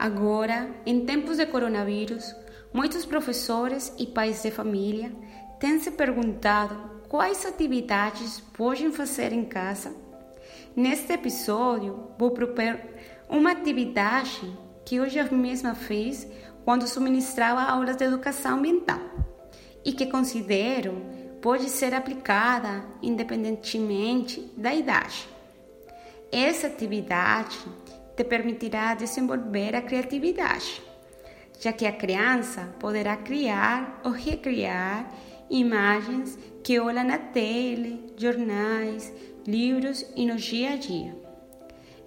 Agora, em tempos de coronavírus, muitos professores e pais de família têm se perguntado quais atividades podem fazer em casa. Neste episódio, vou propor uma atividade que hoje mesma fiz quando suministrava aulas de educação ambiental e que considero pode ser aplicada independentemente da idade. Essa atividade te permitirá desenvolver a criatividade, já que a criança poderá criar ou recriar imagens que olha na tele, jornais, livros e no dia a dia.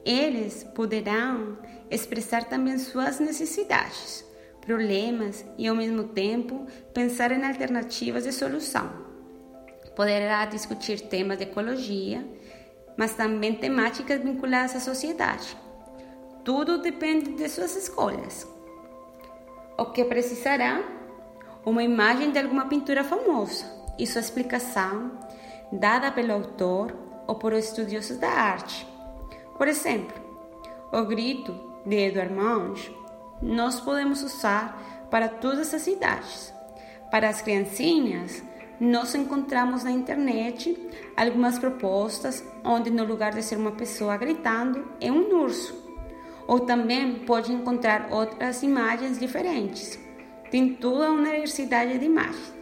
Eles poderão expressar também suas necessidades, problemas e, ao mesmo tempo, pensar em alternativas de solução. Poderá discutir temas de ecologia, mas também temáticas vinculadas à sociedade. Tudo depende de suas escolhas. O que precisará? Uma imagem de alguma pintura famosa e sua explicação, dada pelo autor ou por estudiosos da arte. Por exemplo, o grito de Edward Munch nós podemos usar para todas as idades. Para as criancinhas, nós encontramos na internet algumas propostas onde no lugar de ser uma pessoa gritando é um urso. Ou também pode encontrar outras imagens diferentes. Tem toda uma diversidade de imagens.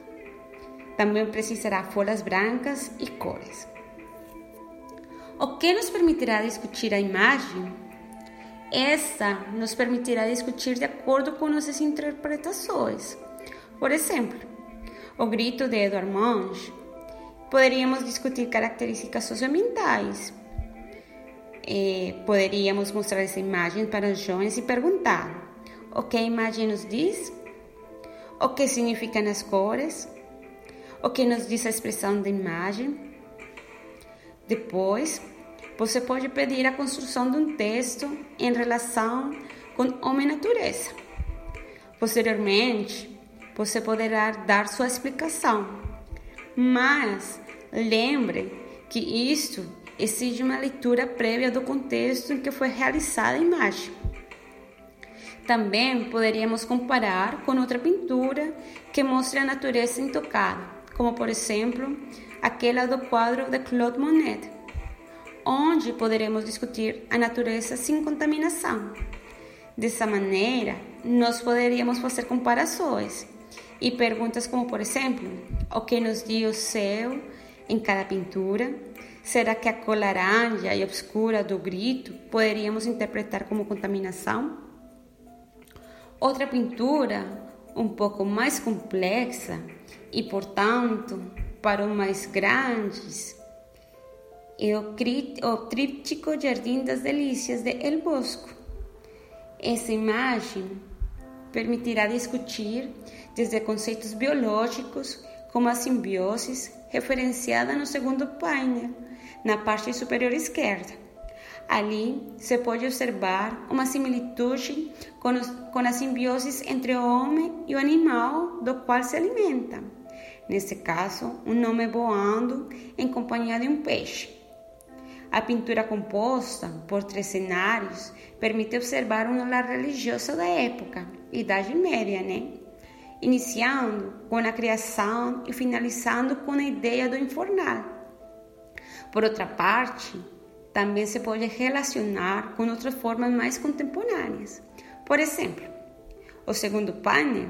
Também precisará folhas brancas e cores. O que nos permitirá discutir a imagem essa nos permitirá discutir de acordo com nossas interpretações. Por exemplo, o grito de Edward Munch. Poderíamos discutir características socioambientais. Eh, poderíamos mostrar essa imagem para os jovens e perguntar: o que a imagem nos diz? O que significam as cores? O que nos diz a expressão da imagem? Depois, você pode pedir a construção de um texto em relação com homem e natureza. Posteriormente, você poderá dar sua explicação, mas lembre que isto exige uma leitura prévia do contexto em que foi realizada a imagem. Também poderíamos comparar com outra pintura que mostre a natureza intocada, como por exemplo aquela do quadro de Claude Monet onde poderemos discutir a natureza sem contaminação. Dessa maneira, nós poderíamos fazer comparações e perguntas como, por exemplo, o que nos diz o céu em cada pintura? Será que a cor laranja e obscura do grito poderíamos interpretar como contaminação? Outra pintura, um pouco mais complexa e, portanto, para os mais grandes, é o, o tríptico Jardim das Delícias de El Bosco. Essa imagem permitirá discutir desde conceitos biológicos como a simbiose, referenciada no segundo painel, na parte superior esquerda. Ali se pode observar uma similitude com, os, com a simbiose entre o homem e o animal do qual se alimenta. nesse caso, um homem voando em companhia de um peixe. A pintura composta por três cenários permite observar um lar religioso da época, Idade Média, né? Iniciando com a criação e finalizando com a ideia do informal. Por outra parte, também se pode relacionar com outras formas mais contemporâneas. Por exemplo, o segundo painel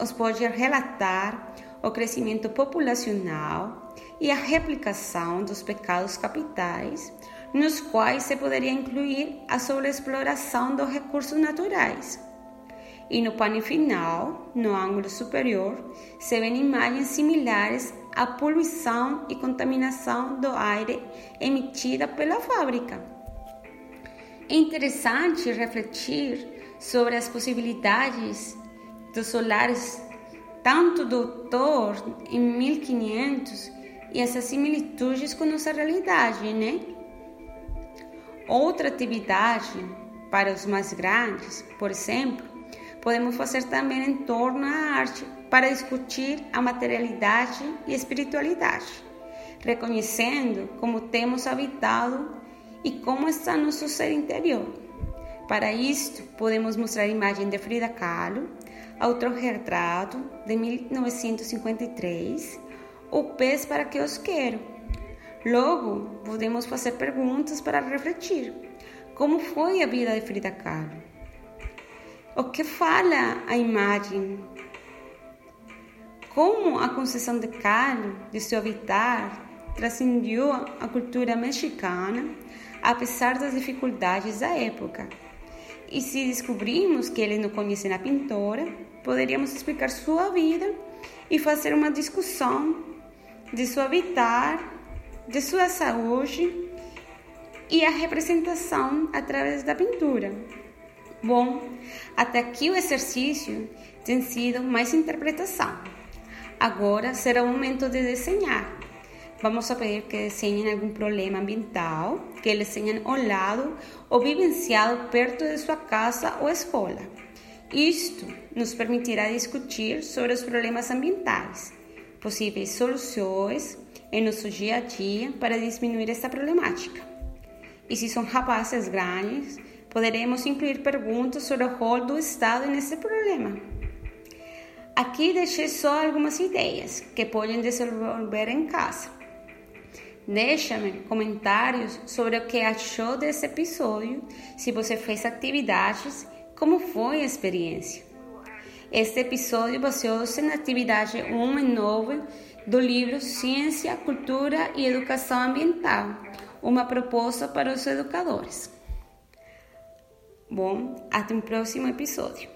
os pode relatar o crescimento populacional e a replicação dos pecados capitais, nos quais se poderia incluir a sobreexploração dos recursos naturais. E no painel final, no ângulo superior, se vêem imagens similares à poluição e contaminação do aire emitida pela fábrica. É interessante refletir sobre as possibilidades dos solares tanto do Thor em 1500 e essas similitudes com nossa realidade, né? Outra atividade para os mais grandes, por exemplo, podemos fazer também em torno à arte para discutir a materialidade e espiritualidade, reconhecendo como temos habitado e como está nosso ser interior. Para isto, podemos mostrar a imagem de Frida Kahlo, autorretrato de 1953, O Pés para que os quero. Logo, podemos fazer perguntas para refletir. Como foi a vida de Frida Kahlo? O que fala a imagem? Como a concessão de Kahlo, de seu habitar, transcendiu a cultura mexicana, apesar das dificuldades da época. E se descobrimos que ele não conhece a pintora, poderíamos explicar sua vida e fazer uma discussão de seu habitar, de sua saúde e a representação através da pintura. Bom, até aqui o exercício tem sido mais interpretação. Agora será o momento de desenhar. Vamos a pedir que desenhem algum problema ambiental que eles tenham olhado ou vivenciado perto de sua casa ou escola. Isto nos permitirá discutir sobre os problemas ambientais, possíveis soluções em nosso dia a dia para diminuir esta problemática. E se são rapazes grandes, poderemos incluir perguntas sobre o rol do Estado nesse problema. Aqui deixei só algumas ideias que podem desenvolver em casa. Deixa-me comentários sobre o que achou desse episódio, se você fez atividades, como foi a experiência. Este episódio baseou-se na atividade 1 e 9 do livro Ciência, Cultura e Educação Ambiental, uma proposta para os educadores. Bom, próximo episódio.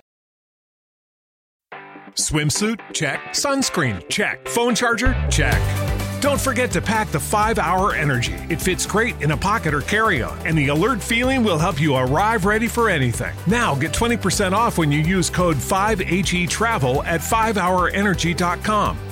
Swimsuit? Check. Sunscreen? Check. Phone charger? Check. Don't forget to pack the 5 Hour Energy. It fits great in a pocket or carry on, and the alert feeling will help you arrive ready for anything. Now get 20% off when you use code 5HE Travel at 5hourenergy.com.